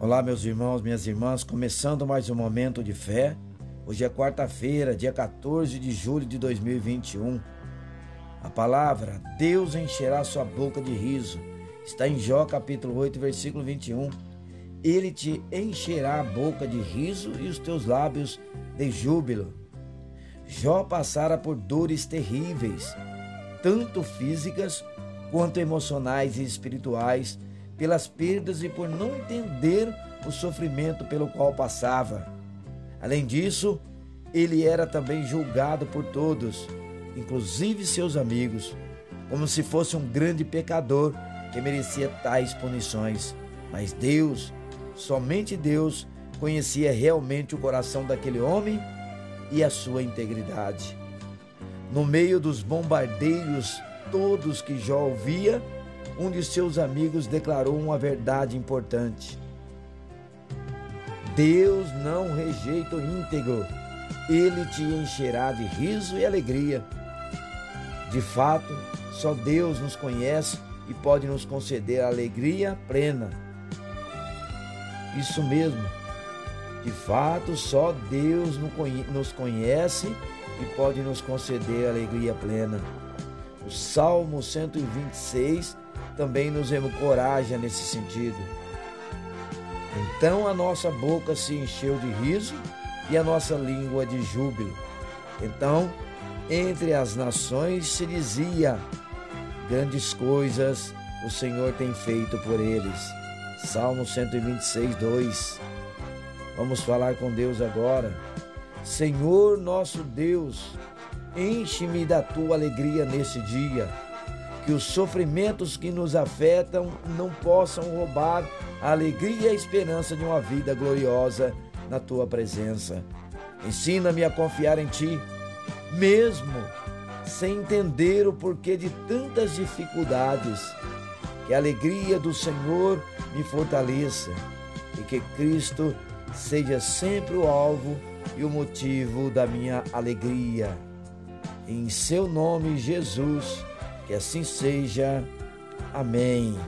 Olá, meus irmãos, minhas irmãs, começando mais um momento de fé. Hoje é quarta-feira, dia 14 de julho de 2021. A palavra Deus encherá sua boca de riso está em Jó capítulo 8, versículo 21. Ele te encherá a boca de riso e os teus lábios de júbilo. Jó passara por dores terríveis, tanto físicas quanto emocionais e espirituais pelas perdas e por não entender o sofrimento pelo qual passava. Além disso, ele era também julgado por todos, inclusive seus amigos, como se fosse um grande pecador que merecia tais punições. Mas Deus, somente Deus, conhecia realmente o coração daquele homem e a sua integridade. No meio dos bombardeios todos que Jó ouvia, um de seus amigos declarou uma verdade importante. Deus não rejeita o íntegro, ele te encherá de riso e alegria. De fato, só Deus nos conhece e pode nos conceder alegria plena. Isso mesmo. De fato, só Deus nos conhece e pode nos conceder alegria plena. O Salmo 126 também nos encoraja nesse sentido. Então a nossa boca se encheu de riso e a nossa língua de júbilo. Então, entre as nações se dizia: grandes coisas o Senhor tem feito por eles. Salmo 126, 2. Vamos falar com Deus agora. Senhor nosso Deus, enche-me da tua alegria nesse dia que os sofrimentos que nos afetam não possam roubar a alegria e a esperança de uma vida gloriosa na tua presença. Ensina-me a confiar em ti, mesmo sem entender o porquê de tantas dificuldades. Que a alegria do Senhor me fortaleça e que Cristo seja sempre o alvo e o motivo da minha alegria. Em seu nome, Jesus que assim seja. Amém.